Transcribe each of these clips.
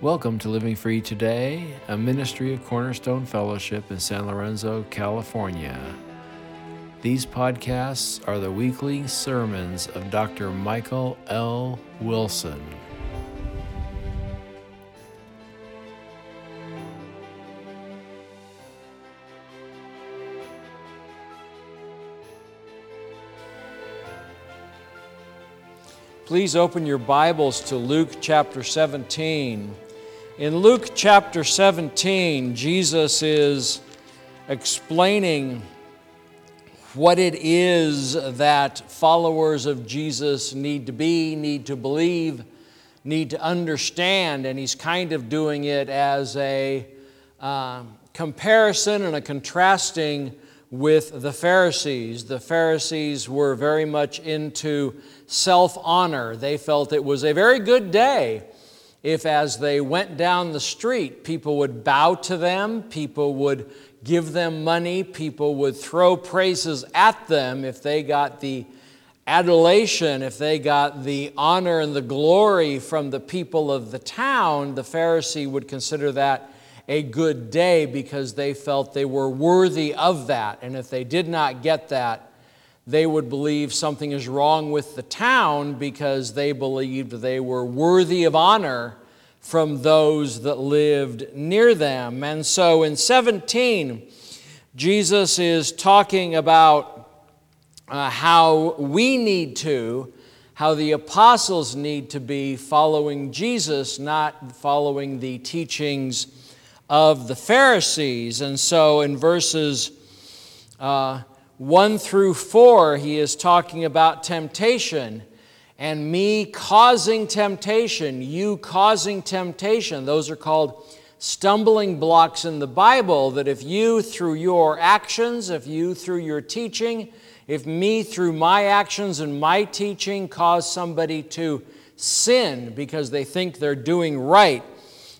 Welcome to Living Free Today, a ministry of Cornerstone Fellowship in San Lorenzo, California. These podcasts are the weekly sermons of Dr. Michael L. Wilson. Please open your Bibles to Luke chapter 17. In Luke chapter 17, Jesus is explaining what it is that followers of Jesus need to be, need to believe, need to understand, and he's kind of doing it as a uh, comparison and a contrasting with the Pharisees. The Pharisees were very much into self honor. They felt it was a very good day if, as they went down the street, people would bow to them, people would give them money, people would throw praises at them if they got the adulation, if they got the honor and the glory from the people of the town, the Pharisee would consider that a good day because they felt they were worthy of that. And if they did not get that, they would believe something is wrong with the town because they believed they were worthy of honor from those that lived near them. And so in 17, Jesus is talking about uh, how we need to, how the apostles need to be following Jesus, not following the teachings of the Pharisees. And so in verses uh, 1 through 4, he is talking about temptation and me causing temptation, you causing temptation. Those are called stumbling blocks in the Bible. That if you, through your actions, if you, through your teaching, if me, through my actions and my teaching, cause somebody to sin because they think they're doing right,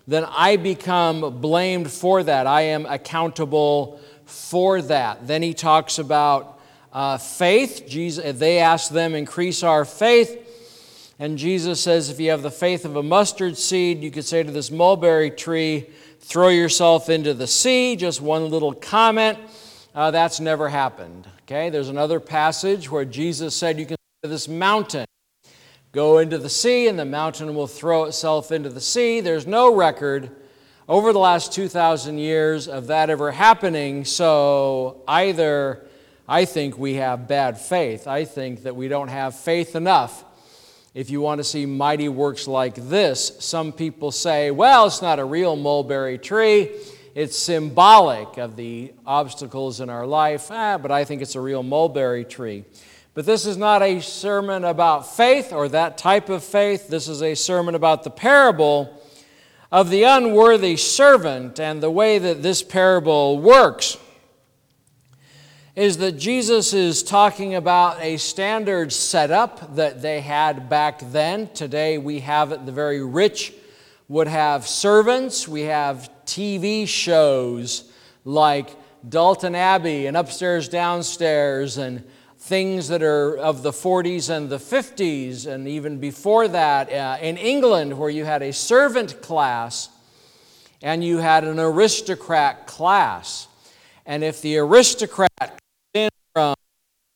then I become blamed for that. I am accountable for that. Then he talks about uh, faith. Jesus, they ask them, increase our faith. And Jesus says, if you have the faith of a mustard seed, you could say to this mulberry tree, throw yourself into the sea. Just one little comment. Uh, that's never happened. Okay, there's another passage where Jesus said, you can say to this mountain, go into the sea, and the mountain will throw itself into the sea. There's no record over the last 2,000 years of that ever happening. So either I think we have bad faith, I think that we don't have faith enough. If you want to see mighty works like this, some people say, well, it's not a real mulberry tree. It's symbolic of the obstacles in our life, ah, but I think it's a real mulberry tree. But this is not a sermon about faith or that type of faith. This is a sermon about the parable of the unworthy servant and the way that this parable works is that Jesus is talking about a standard setup that they had back then. Today we have it, the very rich would have servants, we have TV shows like Downton Abbey and Upstairs Downstairs and things that are of the 40s and the 50s, and even before that, uh, in England, where you had a servant class and you had an aristocrat class. And if the aristocrat comes in from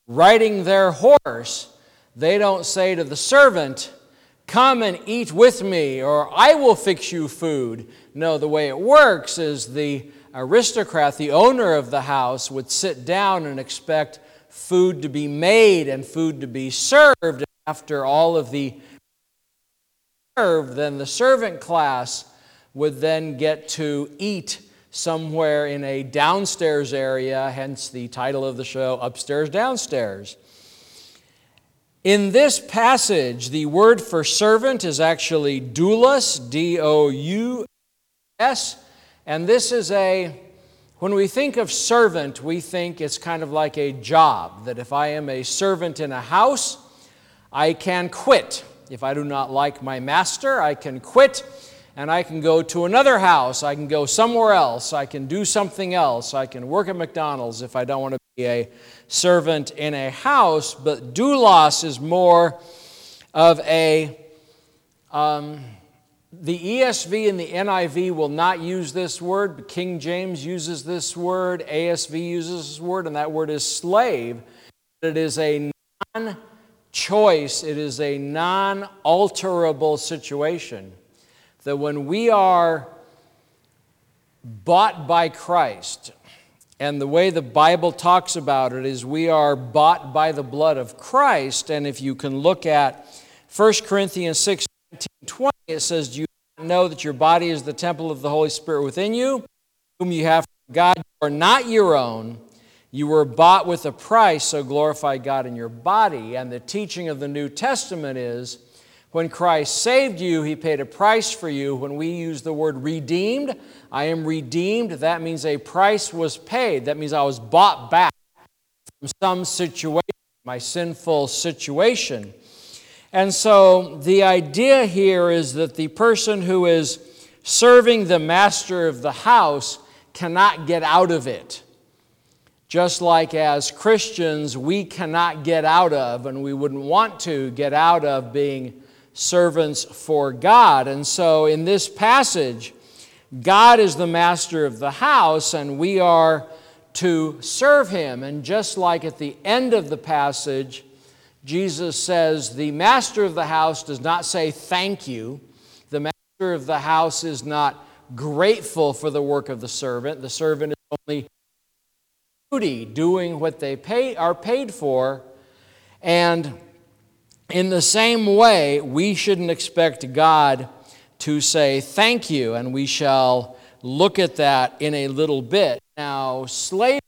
riding their horse, they don't say to the servant, Come and eat with me, or I will fix you food. No, the way it works is the aristocrat, the owner of the house, would sit down and expect food to be made and food to be served. After all of the served, then the servant class would then get to eat somewhere in a downstairs area, hence the title of the show, Upstairs Downstairs. In this passage, the word for servant is actually doulos, D O U S, and this is a when we think of servant, we think it's kind of like a job, that if I am a servant in a house, I can quit. If I do not like my master, I can quit and I can go to another house. I can go somewhere else. I can do something else. I can work at McDonald's if I don't want to be a servant in a house. But doulos is more of a um, the ESV and the NIV will not use this word, but King James uses this word, ASV uses this word, and that word is slave. It is a non choice, it is a non alterable situation. That when we are bought by Christ, and the way the Bible talks about it is we are bought by the blood of Christ. And if you can look at 1 Corinthians 6 20, it says, Do you know that your body is the temple of the Holy Spirit within you, whom you have from God? You are not your own. You were bought with a price, so glorify God in your body. And the teaching of the New Testament is when Christ saved you, he paid a price for you. When we use the word redeemed, I am redeemed. That means a price was paid. That means I was bought back from some situation, my sinful situation. And so the idea here is that the person who is serving the master of the house cannot get out of it. Just like as Christians, we cannot get out of, and we wouldn't want to get out of being servants for God. And so in this passage, God is the master of the house, and we are to serve him. And just like at the end of the passage, Jesus says, The master of the house does not say thank you. The master of the house is not grateful for the work of the servant. The servant is only duty, doing what they pay, are paid for. And in the same way, we shouldn't expect God to say thank you, and we shall look at that in a little bit. Now, slavery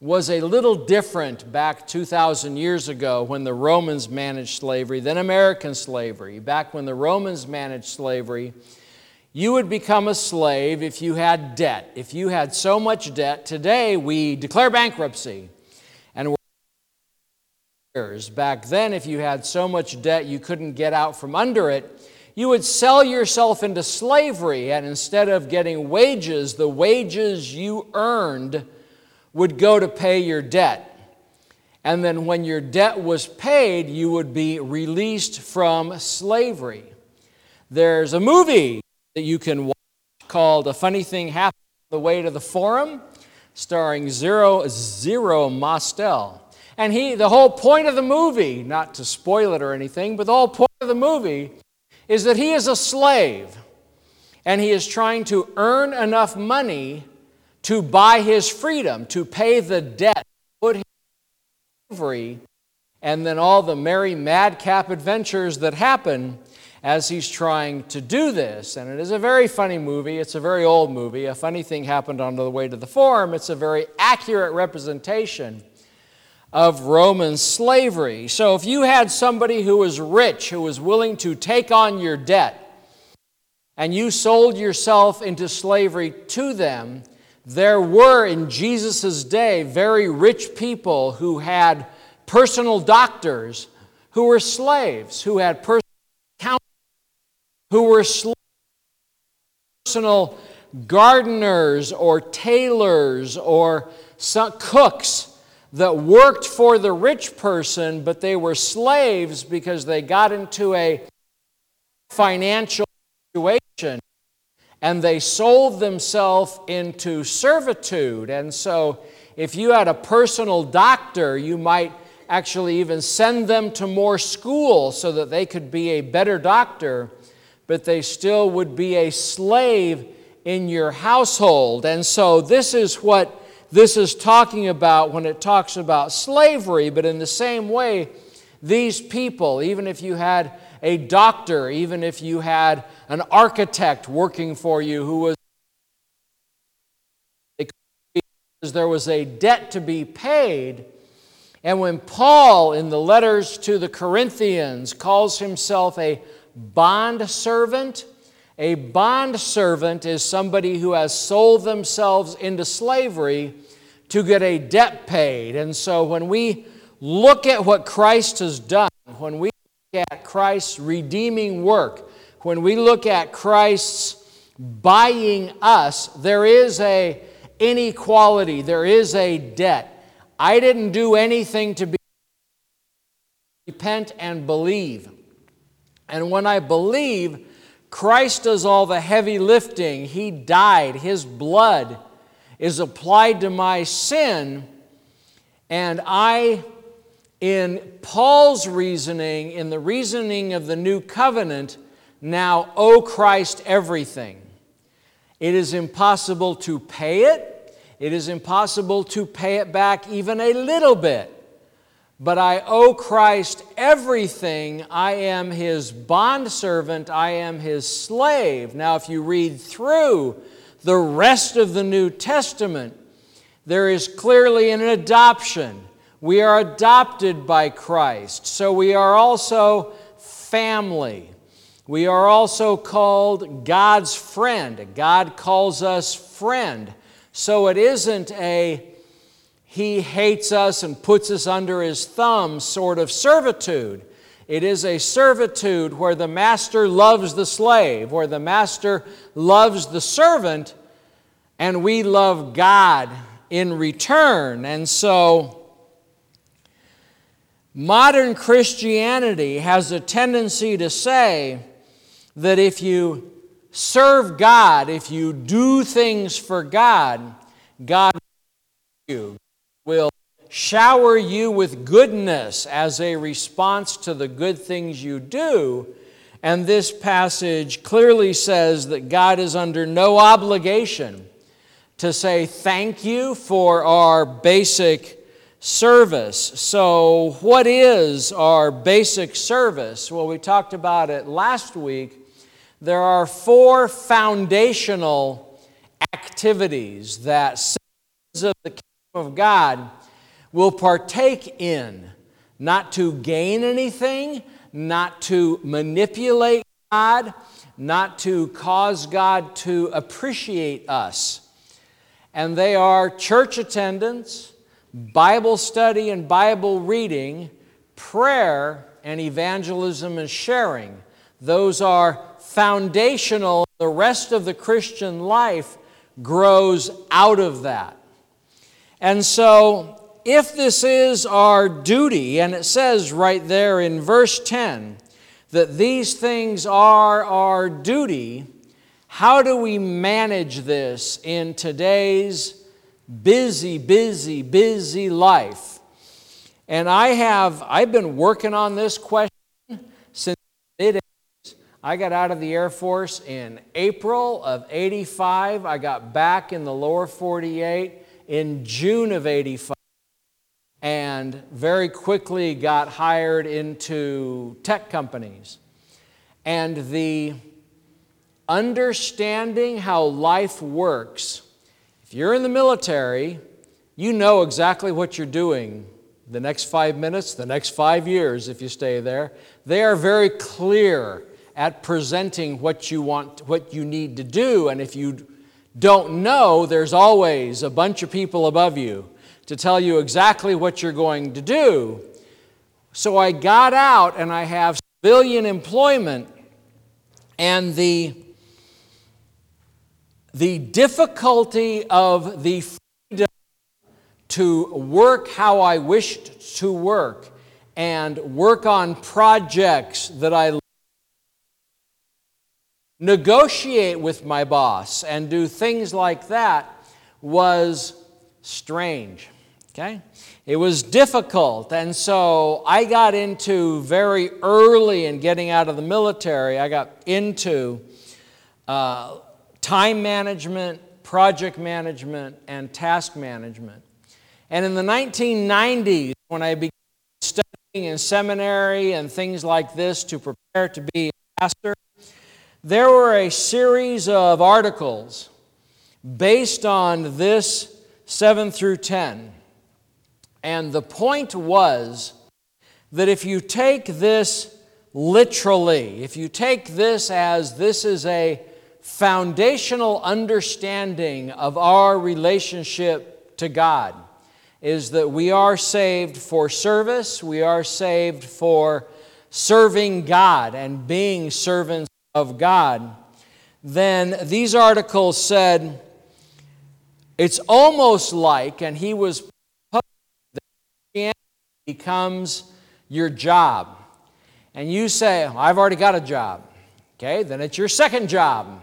was a little different back 2,000 years ago when the Romans managed slavery than American slavery. Back when the Romans managed slavery, you would become a slave if you had debt. If you had so much debt, today we declare bankruptcy. And back then, if you had so much debt you couldn't get out from under it, you would sell yourself into slavery, and instead of getting wages, the wages you earned would go to pay your debt. And then when your debt was paid, you would be released from slavery. There's a movie that you can watch called A Funny Thing Happened on the Way to the Forum, starring Zero, Zero Mostel. And he, the whole point of the movie, not to spoil it or anything, but the whole point of the movie is that he is a slave and he is trying to earn enough money to buy his freedom, to pay the debt, put him slavery, and then all the merry madcap adventures that happen as he's trying to do this. And it is a very funny movie. It's a very old movie. A funny thing happened on the way to the forum. It's a very accurate representation of Roman slavery. So if you had somebody who was rich, who was willing to take on your debt, and you sold yourself into slavery to them, there were in Jesus' day very rich people who had personal doctors who were slaves, who had personal who were personal gardeners or tailors or cooks that worked for the rich person, but they were slaves because they got into a financial situation and they sold themselves into servitude. And so, if you had a personal doctor, you might actually even send them to more school so that they could be a better doctor but they still would be a slave in your household. And so, this is what this is talking about when it talks about slavery. But in the same way, these people, even if you had a doctor, even if you had an architect working for you who was there was a debt to be paid. And when Paul, in the letters to the Corinthians, calls himself a bond servant. A bond servant is somebody who has sold themselves into slavery to get a debt paid. And so when we look at what Christ has done, when we at Christ's redeeming work, when we look at Christ's buying us, there is a inequality, there is a debt. I didn't do anything to be repent and believe. And when I believe, Christ does all the heavy lifting. He died. His blood is applied to my sin. And I, in Paul's reasoning, in the reasoning of the new covenant, now owe Christ everything. It is impossible to pay it. It is impossible to pay it back even a little bit. But I owe Christ everything. I am his bondservant. I am his slave. Now, if you read through the rest of the New Testament, there is clearly an adoption. We are adopted by Christ. So we are also family. We are also called God's friend. God calls us friend. So it isn't a he hates us and puts us under his thumb sort of servitude. It is a servitude where the master loves the slave, where the master loves the servant, and we love God in return. And so, modern Christianity has a tendency to say that if you serve God, if you do things for God, God will shower you with goodness as a response to the good things you do. And this passage clearly says that God is under no obligation to say thank you for our basic service. So, what is our basic service? Well, we talked about it last week. There are four foundational activities that citizens of the kingdom of God will partake in, not to gain anything, not to manipulate God, not to cause God to appreciate us and they are church attendance, Bible study and Bible reading, prayer, and evangelism and sharing. Those are foundational. The rest of the Christian life grows out of that. And so, if this is our duty, and it says right there in verse 10 that these things are our duty, how do we manage this in today's busy, busy, busy life? And I have, I've been working on this question since mid I got out of the Air Force in April of 85. I got back in the lower 48 in June of 85 and very quickly got hired into tech companies. And the understanding how life works. If you're in the military, you know exactly what you're doing the next five minutes, the next five years if you stay there. They are very clear at presenting what you want, what you need to do. And if you don't know, there's always a bunch of people above you to tell you exactly what you're going to do. So I got out and I have civilian employment, and the the difficulty of the freedom to work how I wished to work and work on projects that I negotiate with my boss and do things like that was strange. Okay? It was difficult. And so I got into very early in getting out of the military, I got into uh, time management, project management, and task management. And in the 1990s, when I began studying in seminary and things like this to prepare to be a pastor, there were a series of articles based on this 7 through 10. And the point was that if you take this literally, if you take this as this is a foundational understanding of our relationship to God is that we are saved for service, we are saved for serving God and being servants of God. Then these articles said it's almost like, and he was becomes your job. And you say, I've already got a job. Okay, then it's your second job.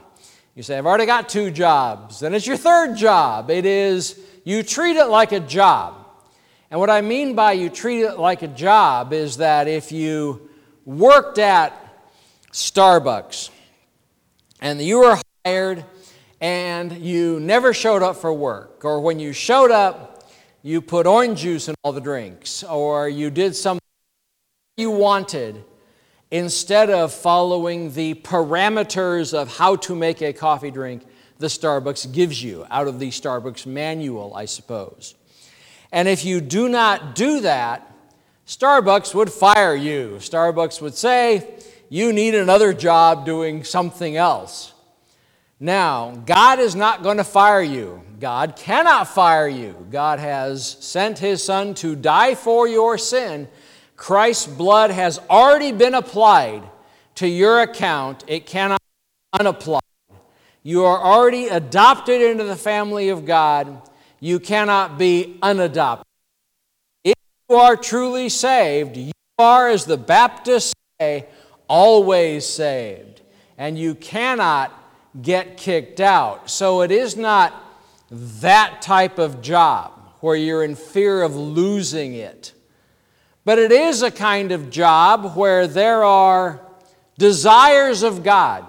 You say, I've already got two jobs. Then it's your third job. It is, you treat it like a job. And what I mean by you treat it like a job is that if you worked at Starbucks and you were hired and you never showed up for work, or when you showed up, you put orange juice in all the drinks, or you did something you wanted instead of following the parameters of how to make a coffee drink the Starbucks gives you out of the Starbucks manual, I suppose. And if you do not do that, Starbucks would fire you. Starbucks would say, You need another job doing something else. Now, God is not going to fire you. God cannot fire you. God has sent His Son to die for your sin. Christ's blood has already been applied to your account, it cannot be unapplied. You are already adopted into the family of God you cannot be unadopted. If you are truly saved, you are, as the Baptists say, always saved. And you cannot get kicked out. So it is not that type of job where you're in fear of losing it. But it is a kind of job where there are desires of God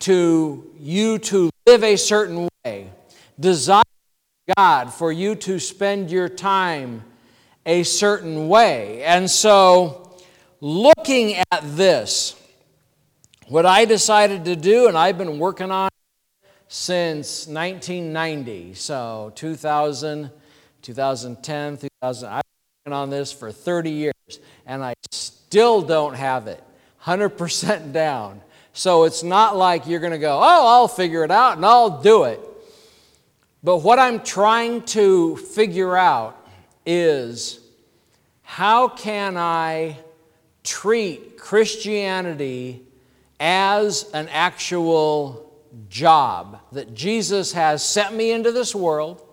to you to live a certain way, desires of God for you to spend your time a certain way. And so, looking at this, what I decided to do, and I've been working on since 1990, so 2000, 2010, 2000, I've been on this for 30 years, and I still don't have it 100% down. So it's not like you're going to go, oh, I'll figure it out and I'll do it. But what I'm trying to figure out is how can I treat Christianity as an actual job that Jesus has sent me into this world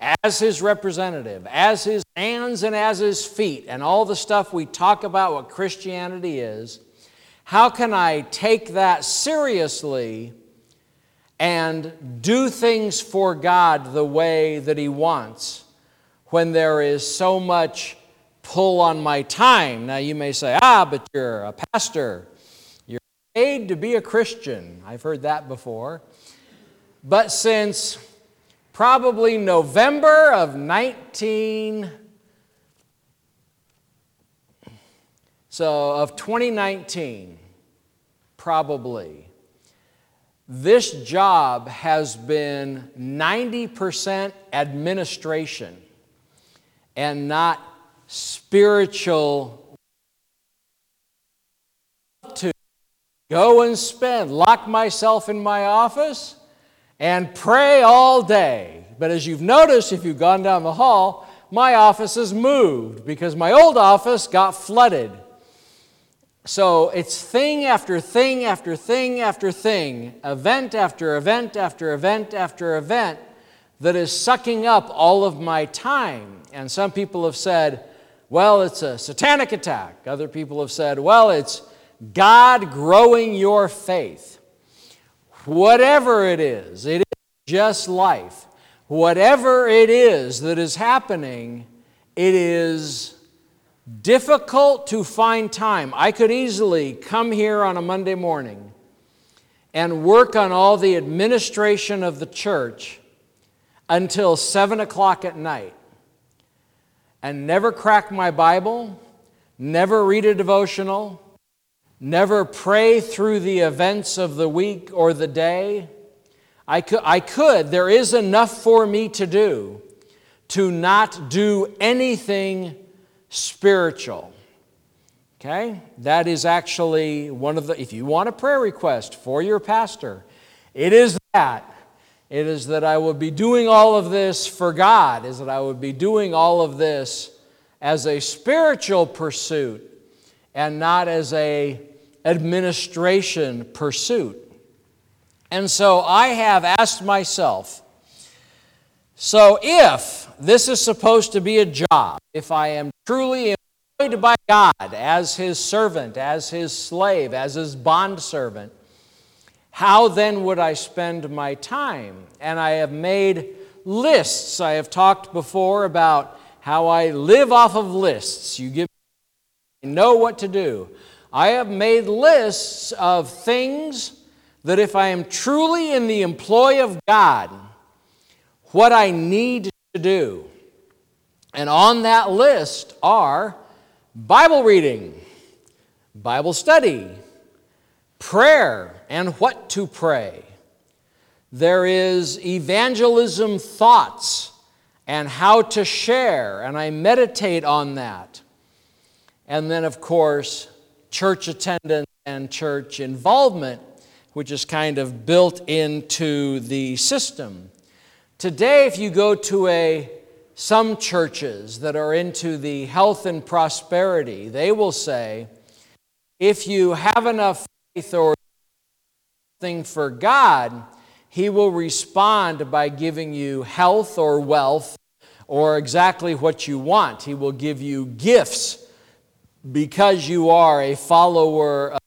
as his representative, as his hands and as his feet, and all the stuff we talk about what Christianity is. How can I take that seriously and do things for God the way that He wants when there is so much pull on my time. Now, you may say, ah, but you're a pastor. You're paid to be a Christian. I've heard that before. But since probably November of 19. So, of 2019, probably, this job has been 90% administration and not spiritual to go and spend, lock myself in my office and pray all day. But as you've noticed, if you've gone down the hall, my office has moved because my old office got flooded. So it's thing after thing after thing after thing, event after event after event after event that is sucking up all of my time. And some people have said, well, it's a satanic attack. Other people have said, well, it's God growing your faith. Whatever it is, it is just life. Whatever it is that is happening, it is difficult to find time. I could easily come here on a Monday morning and work on all the administration of the church until 7 o'clock at night and never crack my Bible, never read a devotional, never pray through the events of the week or the day. I could, I could, there is enough for me to do to not do anything spiritual. Okay? That is actually one of the, if you want a prayer request for your pastor, it is that. It is that I would be doing all of this for God, is that I would be doing all of this as a spiritual pursuit and not as a administration pursuit. And so I have asked myself, so if this is supposed to be a job, if I am truly employed by God as his servant, as his slave, as his bondservant, how then would I spend my time? And I have made lists. I have talked before about how I live off of lists. You give me, know what to do. I have made lists of things that if I am truly in the employ of God, what I need to do. And on that list are Bible reading, Bible study, prayer, and what to pray. There is evangelism thoughts and how to share, and I meditate on that. And then, of course, church attendance and church involvement, which is kind of built into the system. Today, if you go to a some churches that are into the health and prosperity, they will say, if you have enough faith or thing for God, He will respond by giving you health or wealth or exactly what you want. He will give you gifts because you are a follower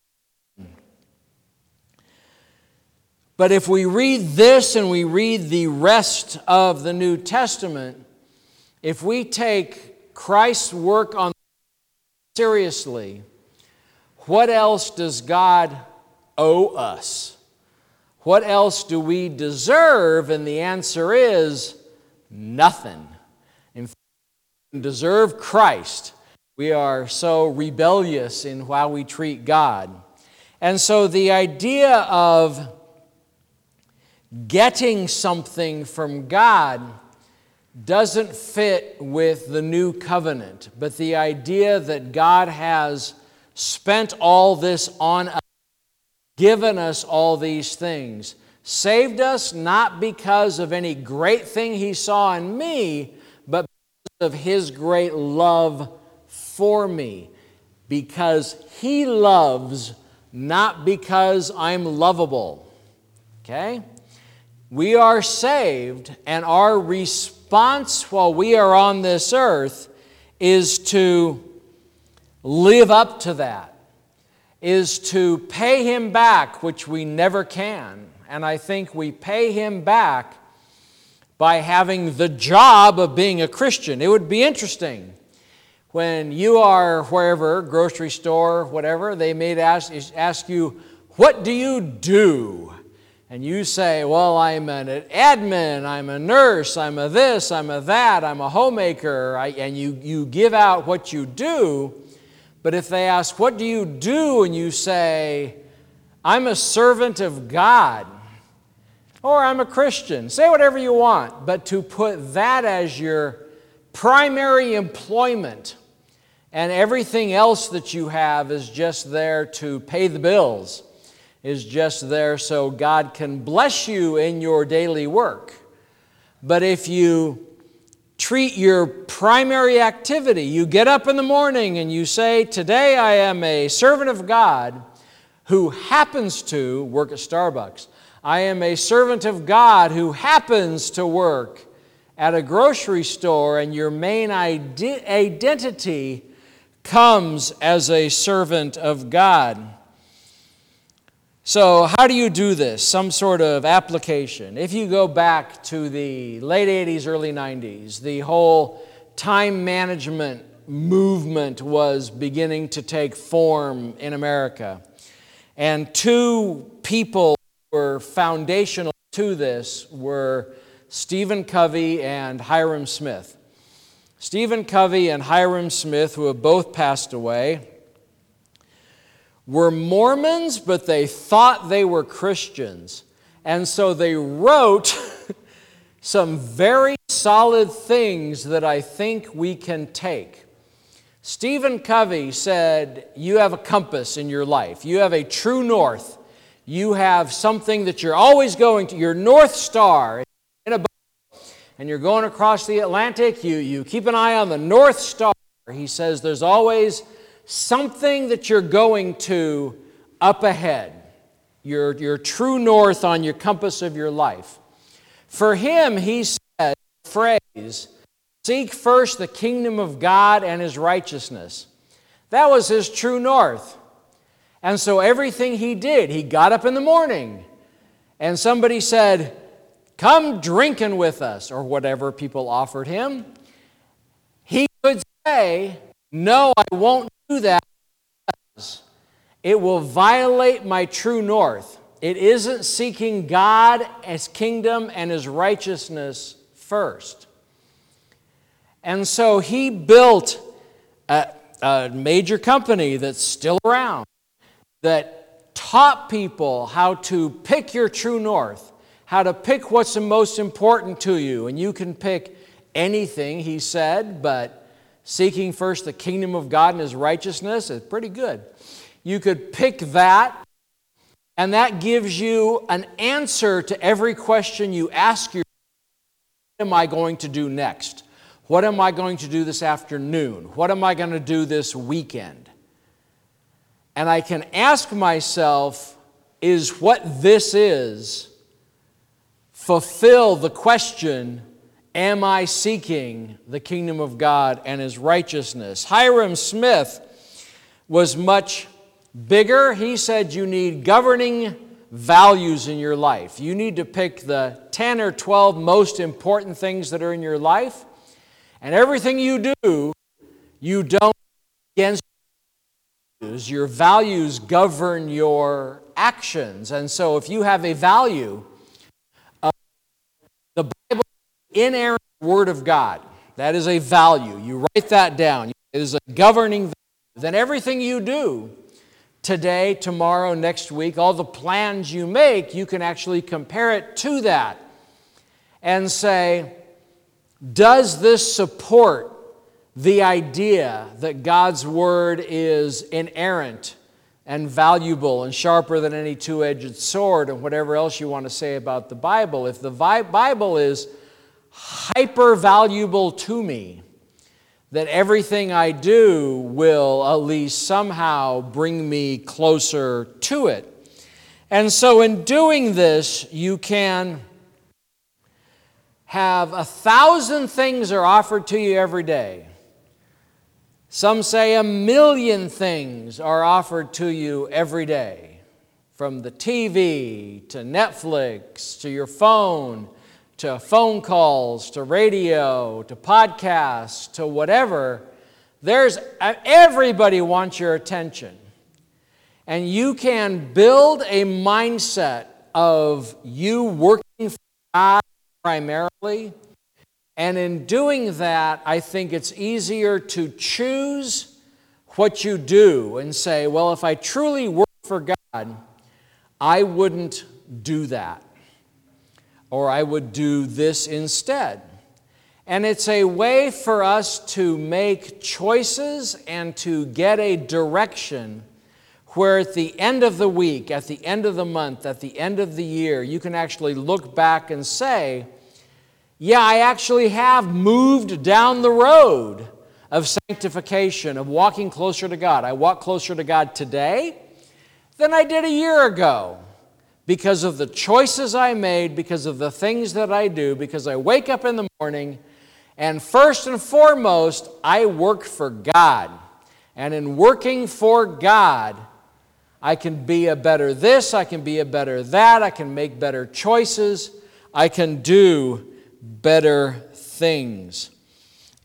But if we read this and we read the rest of the New Testament, if we take Christ's work on seriously, what else does God owe us? What else do we deserve? And the answer is nothing. In fact, we deserve Christ. We are so rebellious in how we treat God. And so the idea of getting something from God doesn't fit with the new covenant, but the idea that God has spent all this on us, given us all these things, saved us not because of any great thing He saw in me, but because of His great love for me. Because He loves, not because I'm lovable. Okay? We are saved, and our response while we are on this earth is to live up to that, is to pay Him back, which we never can. And I think we pay Him back by having the job of being a Christian. It would be interesting when you are wherever, grocery store, whatever, they may ask, ask you, What do you do? and you say, Well, I'm an admin, I'm a nurse, I'm a this, I'm a that, I'm a homemaker, and you, you give out what you do, but if they ask, What do you do? and you say, I'm a servant of God, or I'm a Christian, say whatever you want, but to put that as your primary employment and everything else that you have is just there to pay the bills is just there so God can bless you in your daily work. But if you treat your primary activity, you get up in the morning and you say, Today I am a servant of God who happens to work at Starbucks. I am a servant of God who happens to work at a grocery store, and your main identity comes as a servant of God. So, how do you do this? Some sort of application. If you go back to the late 80s, early 90s, the whole time management movement was beginning to take form in America. And two people were foundational to this were Stephen Covey and Hyrum Smith. Stephen Covey and Hyrum Smith, who have both passed away, were Mormons, but they thought they were Christians. And so they wrote some very solid things that I think we can take. Stephen Covey said, You have a compass in your life, you have a true north. You have something that you're always going to, your North Star and you're going across the Atlantic, you, you keep an eye on the North Star. He says there's always something that you're going to up ahead, your, your true north on your compass of your life. For him, he said phrase, Seek first the kingdom of God and his righteousness. That was his true north. And so everything he did, he got up in the morning and somebody said, Come drinking with us, or whatever people offered him. He could say, No, I won't do that. It will violate my true north. It isn't seeking God, His kingdom, and His righteousness first. And so he built a, a major company that's still around that taught people how to pick your true north, how to pick what's the most important to you. And you can pick anything, he said, but seeking first the kingdom of God and his righteousness is pretty good. You could pick that and that gives you an answer to every question you ask yourself What am I going to do next? What am I going to do this afternoon? What am I going to do this weekend? And I can ask myself, is what this is fulfill the question, am I seeking the kingdom of God and his righteousness? Hyrum Smith was much bigger, he said you need governing values in your life. You need to pick the 10 or 12 most important things that are in your life, and everything you do, you don't against your values govern your actions. And so if you have a value, uh, the Bible inerrant word of God, that is a value. You write that down. It is a governing value. Then everything you do today, tomorrow, next week, all the plans you make, you can actually compare it to that and say, does this support the idea that God's Word is inerrant and valuable and sharper than any two edged sword, and whatever else you want to say about the Bible? If the Bible is hyper valuable to me, that everything I do will at least somehow bring me closer to it. And so, in doing this, you can have a thousand things are offered to you every day. Some say a million things are offered to you every day, from the TV to Netflix to your phone to phone calls, to radio, to podcasts, to whatever, there's uh, everybody wants your attention. And you can build a mindset of you working for God primarily. And in doing that, I think it's easier to choose what you do and say, well, if I truly work for God, I wouldn't do that or I would do this instead. And it's a way for us to make choices and to get a direction where at the end of the week, at the end of the month, at the end of the year, you can actually look back and say, yeah, I actually have moved down the road of sanctification, of walking closer to God. I walk closer to God today than I did a year ago because of the choices I made, because of the things that I do, because I wake up in the morning and first and foremost, I work for God. And in working for God, I can be a better this, I can be a better that, I can make better choices, I can do better things.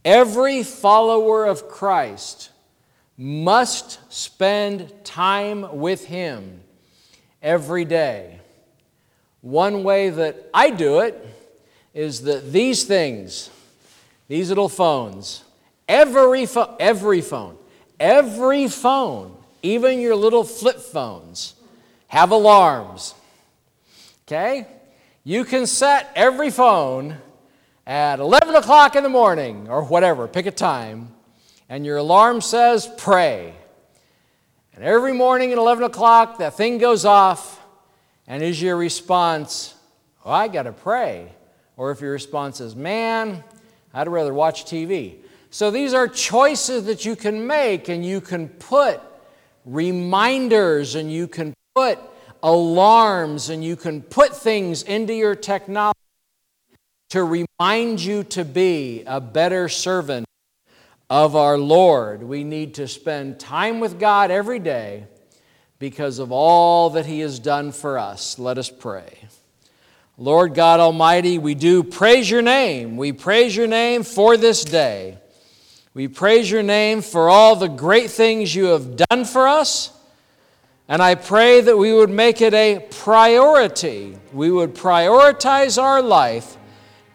Every follower of Christ must spend time with Him every day. One way that I do it is that these things, these little phones, every, fo- every phone, every phone, even your little flip phones, have alarms. Okay? You can set every phone at 11 o'clock in the morning or whatever, pick a time, and your alarm says pray. And every morning at 11 o'clock, that thing goes off, and is your response, oh, I got to pray? Or if your response is, man, I'd rather watch TV. So these are choices that you can make, and you can put reminders, and you can put alarms, and you can put things into your technology to remind you to be a better servant of our Lord. We need to spend time with God every day because of all that He has done for us. Let us pray. Lord God Almighty, we do praise your name. We praise your name for this day. We praise your name for all the great things you have done for us. And I pray that we would make it a priority. We would prioritize our life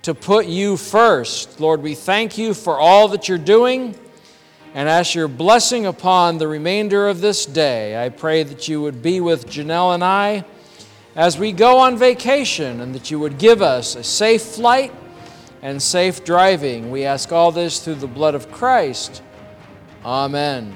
to put you first. Lord, we thank you for all that you're doing and ask your blessing upon the remainder of this day. I pray that you would be with Janelle and I as we go on vacation and that you would give us a safe flight and safe driving. We ask all this through the blood of Christ. Amen.